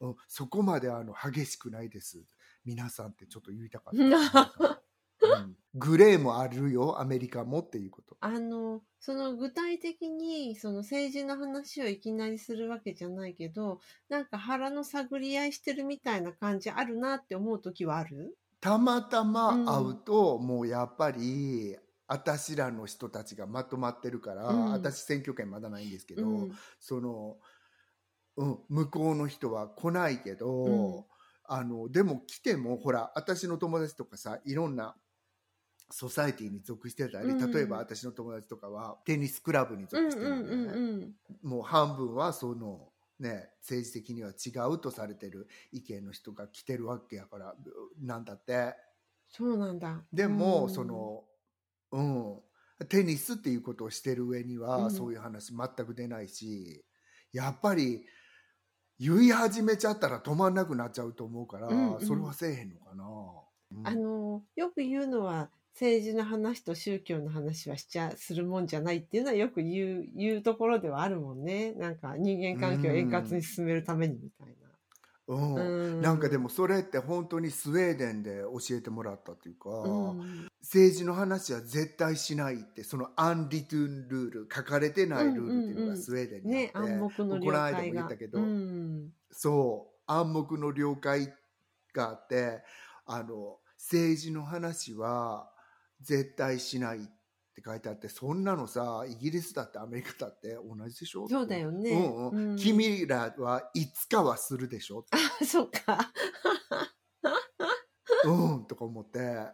うん、そこまであの激しくないです。皆さんってちょっと言いたかった、うん、グレーもあるよアメリカもっていうこと。あのその具体的にその政治の話をいきなりするわけじゃないけどなんか腹の探り合いしてるみたいな感じあるなって思う時はある？たまたま会うと、もうやっぱり私らの人たちがまとまってるから、うん。私選挙権まだないんですけど、うん。その、うん、向こうの人は来ないけど、うん。あのでも来てもほら私の友達とかさいろんなソサエティに属してたり、うん。例えば私の友達とかはテニスクラブにうん属してるんで、ね。うんうん。もう半分はそのね政治的には違うとされてる意見の人が来てるわけやからなんだって。そうなんだ。でも、うん。そのうんテニスっていうことをしてる上には、うん。そういう話全く出ないしやっぱり言い始めちゃったら止まんなくなっちゃうと思うから、うんうん。それはせえへんのかな、うん。あのよく言うのは政治の話と宗教の話はしちゃするもんじゃないっていうのはよく言う言うところではあるもんね。なんか人間関係を円滑に進めるためにみたいうん。な、うん。なんかでもそれって本当にスウェーデンで教えてもらったっていうか、うん。政治の話は絶対しないってそのアンリトゥンルール書かれてないルールっていうのがスウェーデンにあって、ね暗黙の了この間も言ったけど、うん。そう暗黙の了解があってあの政治の話は絶対しないって書いてあってそんなのさイギリスだってアメリカだって同じでしょ？そうだよね。うんうん。うん。君らはいつかはするでしょ？そっか。うんとか思って。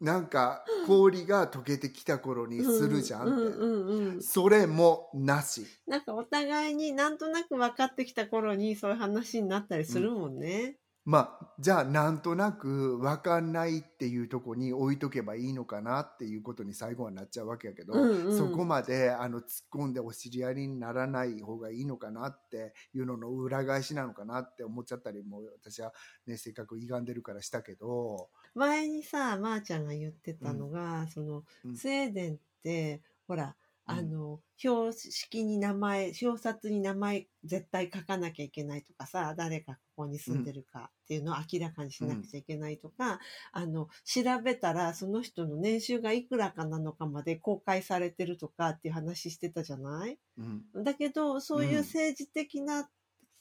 なんか氷が溶けてきた頃にするじゃん。それもなし。なんかお互いになんとなく分かってきた頃にそういう話になったりするもんね。まあじゃあなんとなく分かんないっていうとこに置いとけばいいのかなっていうことに最後はなっちゃうわけやけど、うんうん。そこまであの突っ込んでお知り合いにならない方がいいのかなっていうのの裏返しなのかなって思っちゃったりも私はねせっかく歪んでるからしたけど、前にさまー、ちゃんが言ってたのが、そのうん。スウェーデンってほらあの、標識に名前、表札に名前絶対書かなきゃいけないとかさ、誰がここに住んでるかっていうのを明らかにしなくちゃいけないとか、あの、調べたらその人の年収がいくらかなのかまで公開されてるとかっていう話してたじゃない？うん。だけど、そういう政治的な、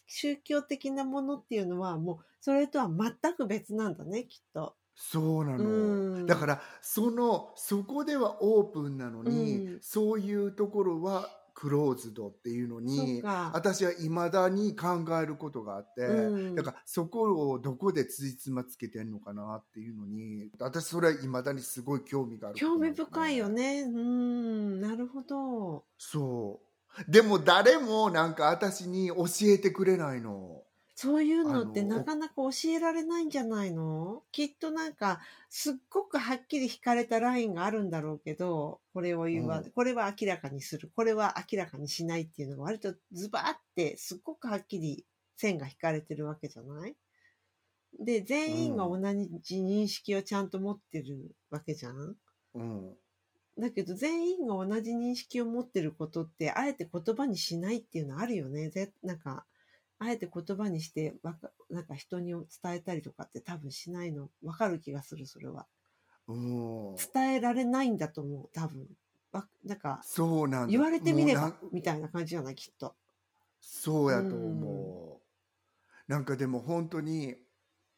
宗教的なものっていうのはもう、それとは全く別なんだね、きっと。そうなの、うん。だからそのそこではオープンなのに、うん。そういうところはクローズドっていうのにか。私はいまだに考えることがあって、うん。だからそこをどこでつじつまつけてんのかなっていうのに私それはいまだにすごい興味がある興味深いよね。うん、なるほど。そう。でも誰もなんか私に教えてくれないのそういうのってなかなか教えられないんじゃないの？きっとなんか、すっごくはっきり引かれたラインがあるんだろうけど、これを言わ、うん。これは明らかにする、これは明らかにしないっていうのが割とズバーってすっごくはっきり線が引かれてるわけじゃない？で、全員が同じ認識をちゃんと持ってるわけじゃん？うん。だけど全員が同じ認識を持ってることってあえて言葉にしないっていうのあるよね。ぜなんかあえて言葉にしてわかなんか人に伝えたりとかって多分しないのわかる気がするそれは。うん伝えられないんだと思う多分。わなんかそうなんだ言われてみればみたいな感じじゃないきっと。そうやと思う、なんかでも本当に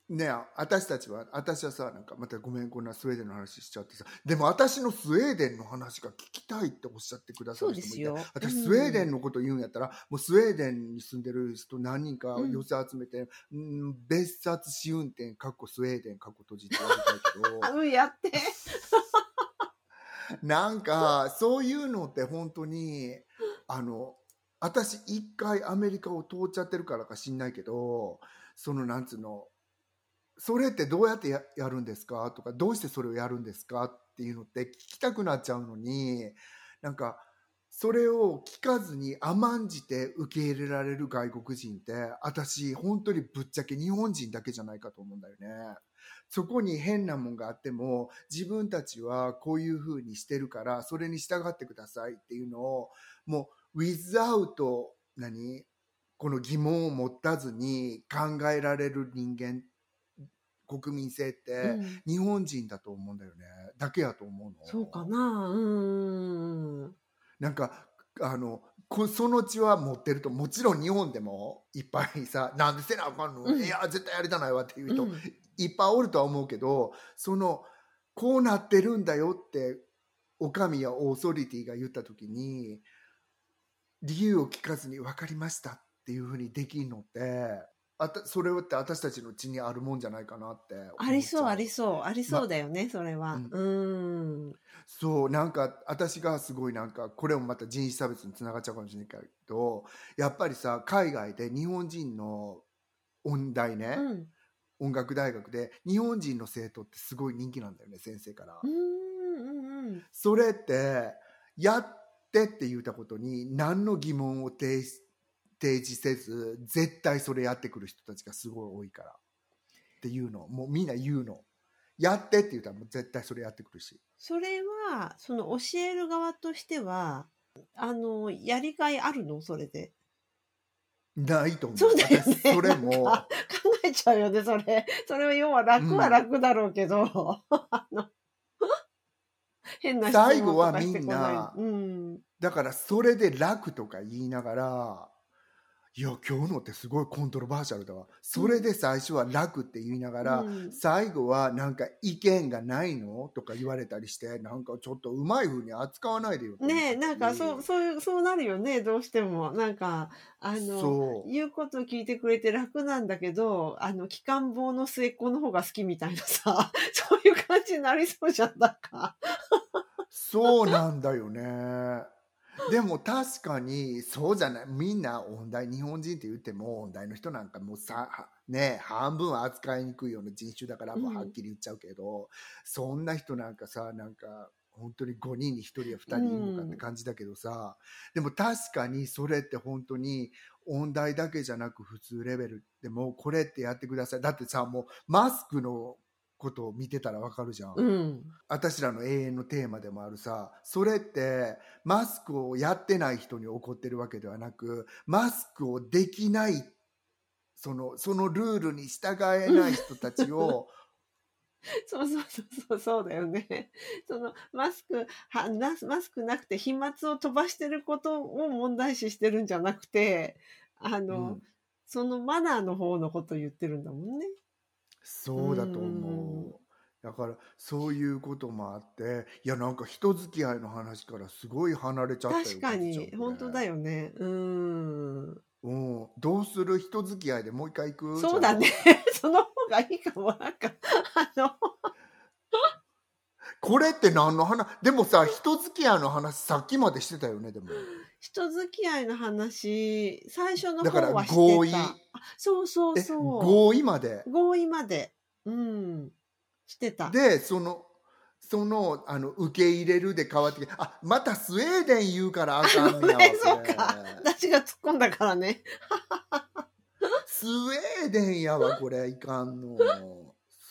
ね私たちは私はさなんかまたごめんこんなスウェーデンの話しちゃってさでも私のスウェーデンの話が聞きたいっておっしゃってくださる人もいてそうですよ私うんスウェーデンのこと言うんやったら、もうスウェーデンに住んでる人何人かうん寄せ集めて、うん、別冊試運転かっこスウェーデンかっこ閉じてやりたいけど あうんやって。なんかそういうのって本当にあの私一回アメリカを通っちゃってるからか知んないけどそのなんつうのそれってどうやってやるんですか？とかどうしてそれをやるんですか？っていうのって聞きたくなっちゃうのになんかそれを聞かずに甘んじて受け入れられる外国人って私本当にぶっちゃけ日本人だけじゃないかと思うんだよね。そこに変なもんがあっても自分たちはこういう風にしてるからそれに従ってくださいっていうのをもう without 何？この疑問を持たずに考えられる人間って国民性ってうん。日本人だと思うんだよね。だけやと思うの。そうかな。うん。なんかあのこその血は持ってるともちろん日本でもいっぱいさ「なんでせなあかんの、うん。いや絶対やりたないわ」っていう人、うん。いっぱいおるとは思うけどそのこうなってるんだよってお上やオーソリティが言った時に理由を聞かずに分かりましたっていうふうにできるのってあたそれって私たちの血にあるもんじゃないかなってありそうありそうありそうだよね、それは。ううん。そうなんか私がすごいなんかこれもまた人種差別につながっちゃうかもしれないけどやっぱりさ海外で日本人の音大ね、うん。音楽大学で日本人の生徒ってすごい人気なんだよね先生から。うんうんうん。それってやってって言ったことに何の疑問を提提示せず絶対それやってくる人たちがすごい多いから。っていうの。もうみんな言うの。やってって言ったらもう絶対それやってくるし。それは、その教える側としては、あの、やりがいあるの？それで。ないと思う。そうだよね。私それも。考えちゃうよね、それ。それは要は楽は楽だろうけど、あの、変な質問最後はとかしてこない。みんなうん。だからそれで楽とか言いながらいや今日のってすごいコントロバーシャルだわ。それで最初は楽って言いながら、うん。最後はなんか意見がないのとか言われたりしてなんかちょっとうまい風に扱わないでよねえ、なんかそう、うそういう、そうなるよね、どうしても。なんか、あの、言うことを聞いてくれて楽なんだけど、あの、機関棒の末っ子の方が好きみたいなさ、そういう感じになりそうじゃん、なんか。そうなんだよね でも確かにそうじゃない。みんな音大日本人って言っても音大の人なんかもうさはね半分は扱いにくいような人種だからもうはっきり言っちゃうけど、そんな人なんかさなんか本当に5人に1人や2人いるのかって感じだけどさ、でも確かにそれって本当に音大だけじゃなく普通レベルでもこれってやってください。だってさもうマスクのことを見てたらわかるじゃん。うん。私らの永遠のテーマでもあるさ、それってマスクをやってない人に起こってるわけではなく、マスクをできない、その、そのルールに従えない人たちを、そうそうそうそうそうだよね。そのマスクはなマスクなくて飛沫を飛ばしてることを問題視してるんじゃなくて、あの、うんそのマナーの方のことを言ってるんだもんね。そうだと思う。だからそういうこともあっていやなんか人付き合いの話からすごい離れちゃったよ確かに本当だよ、よね。うん。うん、どうする人付き合いでもう一回行く？そうだね。その方がいいかも。なんかあのこれって何の話？でもさ人付き合いの話さっきまでしてたよねでも人付き合いの話最初の方はしてた。合意あそうそうえそう。合意まで？合意まで。うん。してた。でそのそのあの受け入れるで変わってきてあまたスウェーデン言うからあかんねや そうか私が突っ込んだからね。スウェーデンやわこれいかんの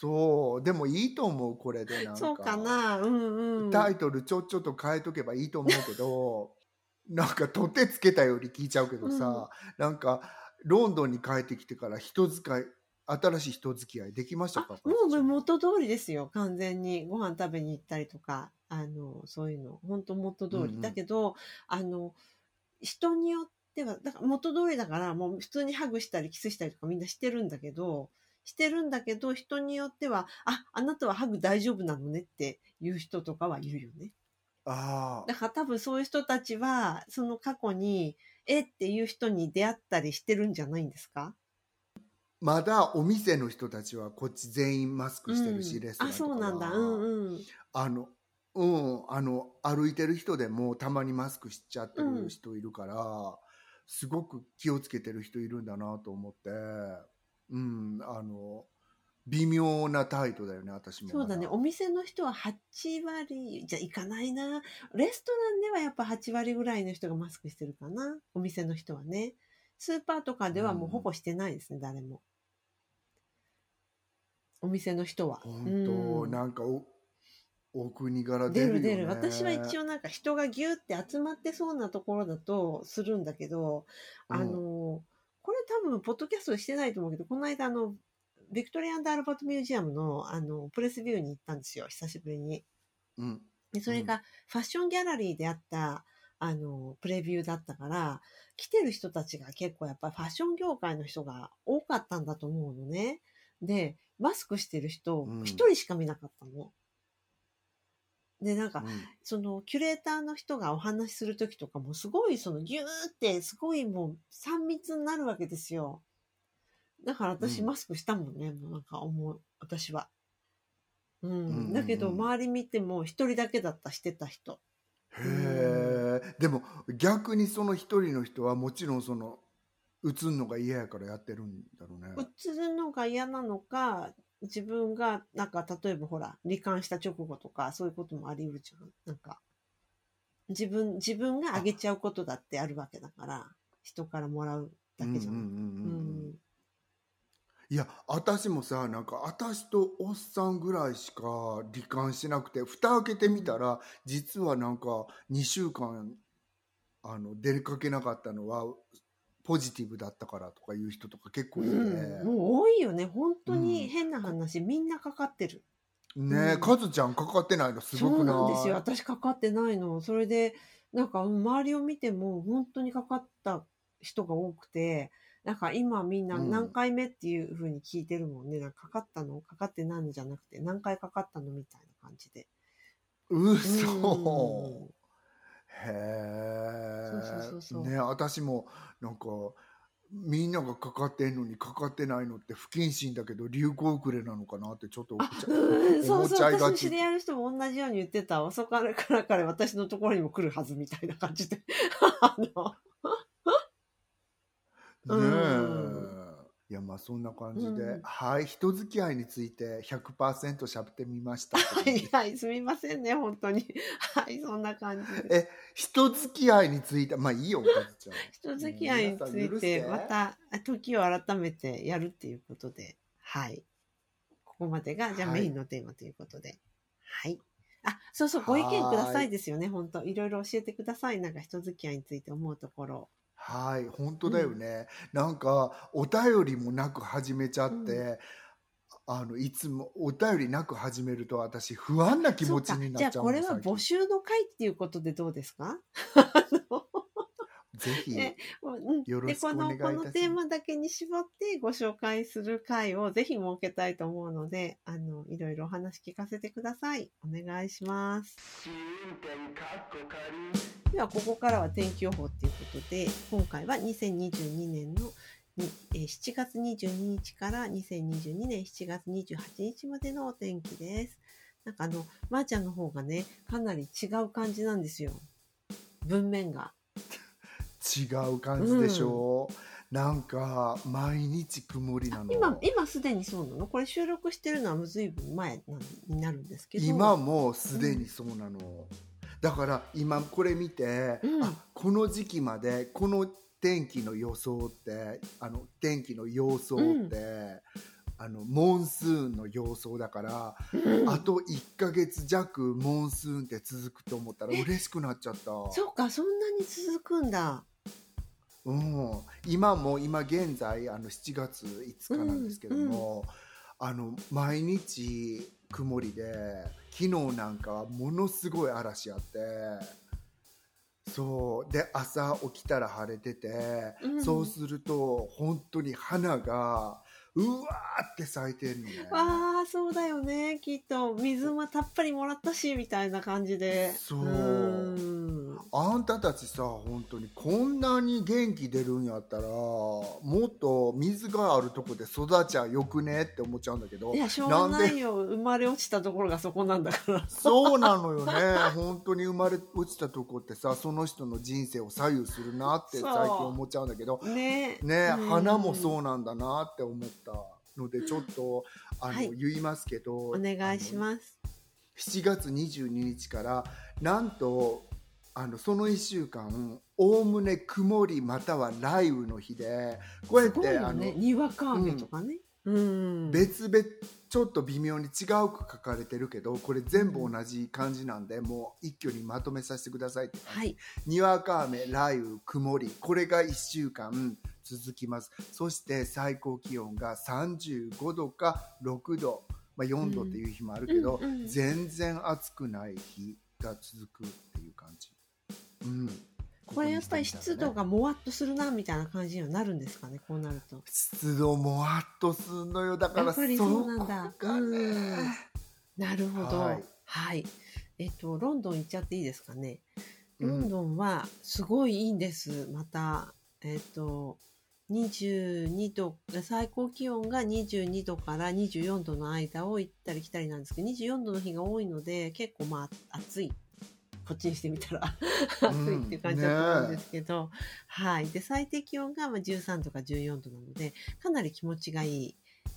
そうでもいいと思うこれでなんかそうかな。うんうん。タイトルちょっちょっと変えとけばいいと思うけどなんか取ってつけたより聞いちゃうけどさ、なんかロンドンに帰ってきてから人使い新しい人付き合いできましたか？あもう元通りですよ。完全にご飯食べに行ったりとかあのそういうの。本当元通り、うんうん。だけどあの人によってはだから元通りだからもう普通にハグしたりキスしたりとかみんなしてるんだけどしてるんだけど人によってはああなたはハグ大丈夫なのねっていう人とかはいるよねあだから多分そういう人たちはその過去にえっていう人に出会ったりしてるんじゃないんですか？まだお店の人たちはこっち全員マスクしてるし、うん。レストランあとかは。そうなんだ。うんうん。あのうんあの歩いてる人でもたまにマスクしちゃってる人いるから、すごく気をつけてる人いるんだなと思って。うんあの微妙な態度だよね私もそうだね。お店の人は8割じゃいかないな。レストランではやっぱ8割ぐらいの人がマスクしてるかな。お店の人はね。スーパーとかではもうほぼしてないですね、誰も。お店の人は。本当、うんなんかおお国柄出出るよ、ね、る出る。私は一応なんか人がギュって集まってそうなところだとするんだけど、あの、これ多分ポッドキャストでしてないと思うけど、この間あの、ビクトリアン・アルバート・ミュージアムのあのプレスビューに行ったんですよ、久しぶりに。うんでそれがファッションギャラリーであった、あの、プレビューだったから、来てる人たちが結構やっぱりファッション業界の人が多かったんだと思うのね。で、マスクしてる人うん、一人しか見なかったの。で、なんか、うんそのキュレーターの人がお話しするときとかもすごいそのギューってすごいもう3密になるわけですよ。だから私うんマスクしたもんね、もうなんか思う、私は。うん。うんうんうんだけど周り見ても一人だけだった、してた人。へえでも逆にその一人の人はもちろんその映んのが嫌やからやってるんだろうね映るのが嫌なのか、自分が、なんか例えばほら、罹患した直後とか、そういうこともあり得るじゃん。なんか、自分、自分があげちゃうことだってあるわけだから、人からもらうだけじゃん。うんうんうんうんうんいや私もさなんか私とおっさんぐらいしか罹患しなくて蓋開けてみたら実はなんか2週間あの出かけなかったのはポジティブだったからとかいう人とか結構いて、うん、もう多いよね。本当に変な話、みんなかかってる。ねえ、うん。カズちゃんかかってないの？すごそうくない？なんですよ。私かかってないの。それでなんかうん周りを見ても本当にかかった人が多くてなんか今みんなうん。何回目っていう風に聞いてるもんね、なんかかかったの？かかってないのじゃなくて何回かかったのみたいな感じで。うそ、うん。へえそうそうそう。そうね私もなんかみんながかかってんのにかかってないのって不謹慎だけど流行遅れなのかなってちょっと思っちゃう。うん。そう私の知り合いの人も同じように言ってた。遅かれからかれ私のところにも来るはずみたいな感じで。あのいやまあそんな感じで、うん。はい人付き合いについて100%喋ってみました。は いはいすみませんね本当に。はいそんな感じです。え人付き合いについてまあいいよカズちゃん。人付き合いについして。てまた時を改めてやるっていうことで。はい。ここまでが、じゃあはい。メインのテーマということで。はい。あ、そうそう、ご意見くださいですよね、本当。いろいろ教えてください。なんか人付き合いについて思うところ。はい、本当だよね。なんか、お便りもなく始めちゃって、うあの、いつもお便りなく始めると私不安な気持ちになっちゃうじゃあこれは募集の会っていうことでどうですか？ぜひ、よろしくでこのお願いいたします。このテーマだけに絞ってご紹介する会をぜひ設けたいと思うのであのいろいろお話聞かせてください。お願いします。ではここからは天気予報ということで今回は2022年のにえー7月22日から2022年7月28日までのお天気です。なんかあのまー、ちゃんの方がねかなり違う感じなんですよ。文面が違う感じでしょ？う、なんか毎日曇りなの。今今すでにそうなの？これ収録してるのはもうずいぶん前になるんですけど。今もうすでにそうなの、だから今これ見て、うん。あこの時期までこの天気の予想ってあの天気の様相って、あのモンスーンの様相だから、うん。あと1ヶ月弱モンスーンって続くと思ったら嬉しくなっちゃった。そうかそんなに続くんだうん、今も今現在あの7月5日なんですけども、あの毎日曇りで昨日なんかはものすごい嵐あってそう。で朝起きたら晴れてて、うん。そうすると本当に花がうわーって咲いてるのね。わあそうだよね。きっと水もたっぷりもらったしみたいな感じで。そう。うんあんたたちさ本当にこんなに元気出るんやったらもっと水があるとこで育ちゃよくねって思っちゃうんだけどいやしょうがないよ。生まれ落ちたところがそこなんだから。そうなのよね。本当に生まれ落ちたとこってさその人の人生を左右するなって最近思っちゃうんだけど。ね。ねうん。花もそうなんだなって思ったのでちょっとあの、はい。言いますけどお願いします。す7月22日からなんとあのその1週間おおむね曇りまたは雷雨の日でこうやって、あのにわか雨とかね。うん。別々ちょっと微妙に違うく書かれてるけどこれ全部同じ感じなんで、もう一挙にまとめさせてくださいってはい。にわか雨雷雨曇りこれが1週間続きます。そして最高気温が35度か6度、まあ、4度っていう日もあるけど、うんうん。全然暑くない日が続くっていう感じ、うん、これやっぱり湿度ががもわっとするなみたいな感じにはなるんですかねこうなると湿度もわっとすんのよだからやっぱりそうなんだねうんなるほど。ははいい。えっと、ロンドン行っちゃっていいですかね。うんロンドンはすごいいいんです。また、えっと、22度、最高気温が22度から24度の間を行ったり来たりなんですけど、24度の日が多いので、結構まあ暑い。こっちにしてみたら暑いっていう感じだと思うんですけど、はい。で、最低気温がまあ13度か14度なので、かなり気持ちがいい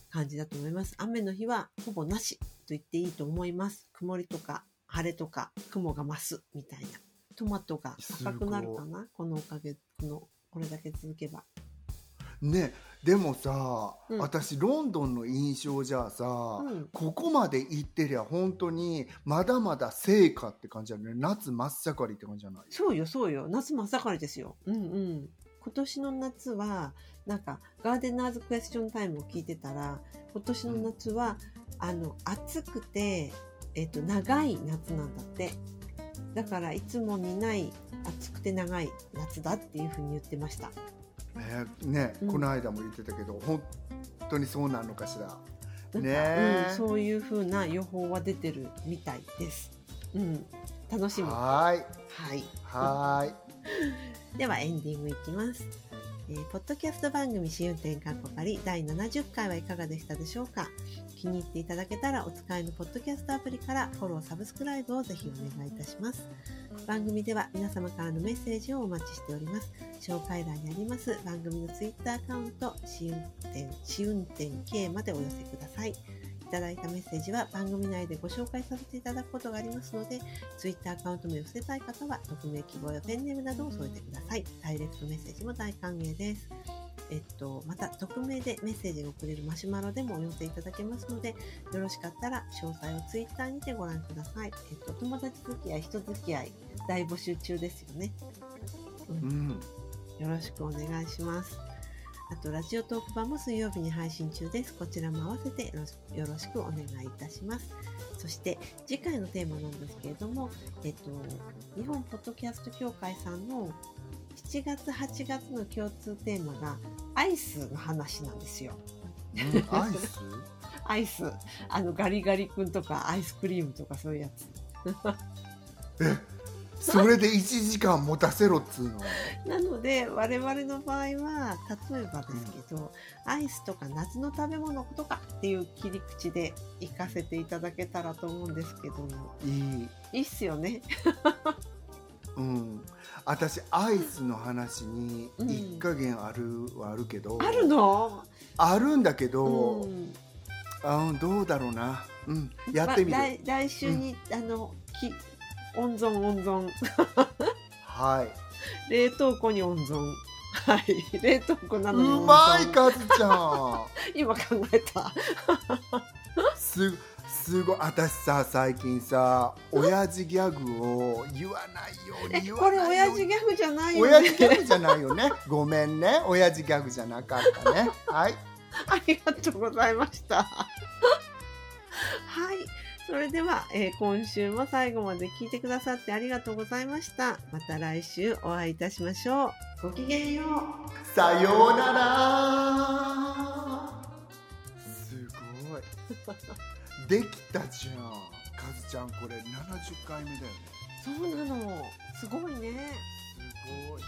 感じだと思います。雨の日はほぼなしと言っていいと思います。曇りとか晴れとか雲が増すみたいな。トマトが赤くなるかな？このおかげ、この、これだけ続けば。ねでもさ、うん私ロンドンの印象じゃあさ、うんここまで行ってりゃ本当にまだまだ成果って感じだね夏真っ盛りって感じじゃない？そうよ、そうよ。夏真っ盛りですよ。うんうん。今年の夏は、なんか、ガーデナーズクエスチョンタイムを聞いてたら、今年の夏は、あの、暑くて、えっと、長い夏なんだって。だから、いつもにない暑くて長い夏だっていうふうに言ってました。ねね、うんこの間も言ってたけど本当にそうなのかしらねえうん、そういうふうな予報は出てるみたいです。うん。楽しみ。ははーいい。はーい ではエンディングいきます。えーポッドキャスト番組試運転かっこかり第70回はいかがでしたでしょうか？気に入っていただけたらお使いのポッドキャストアプリからフォロー、サブスクライブをぜひお願いいたします。番組では皆様からのメッセージをお待ちしております。紹介欄にあります番組のツイッターアカウント、試運転、試運転 K までお寄せください。いただいたメッセージは番組内でご紹介させていただくことがありますので、ツイッターアカウント名を伏せたい方は、匿名希望やペンネームなどを添えてください。ダイレクトメッセージも大歓迎です。えっと、また匿名でメッセージが送れるマシュマロでもお寄せいただけますので、よろしかったら詳細をツイッターにてご覧ください。えっと、友達付き合い、人付き合い、大募集中ですよね。うんよろしくお願いします。あと、ラジオトーク版も水曜日に配信中です。こちらも合わせてよろしくお願いいたします。そして、次回のテーマなんですけれども、えっと、日本ポッドキャスト協会さんの7月、8月の共通テーマが、アイスの話なんですよ。うんアイス？アイス。あの、ガリガリ君とか、アイスクリームとかそういうやつ。それで1時間持たせろっつうの。なので我々の場合は例えばですけど、アイスとか夏の食べ物とかっていう切り口で行かせていただけたらと思うんですけどいい。いいっすよね。うん。私アイスの話にうん。一加減あるはあるけど、あるの、あるんだけど、うん、あうんどうだろうな。うん。やってみる、ま来来週に、あのき温存温存。はい。冷凍庫に温存。はい。冷凍庫なのにうまいかずちゃん。今考えた。すすごい。私さ最近さ親父ギャグを言わないようえに言これわないように。親父ギャグじゃないよ親ね父ギャグじゃないよね。ごめんね。親父ギャグじゃなかったね。はい。ありがとうございました。はい。それでは、えー、今週も最後まで聞いてくださってありがとうございました。また来週お会いいたしましょう。ごきげんよう。さようなら。すごい。できたじゃん。かずちゃんこれ70回目だよね。そうなの。すごいね。すごい。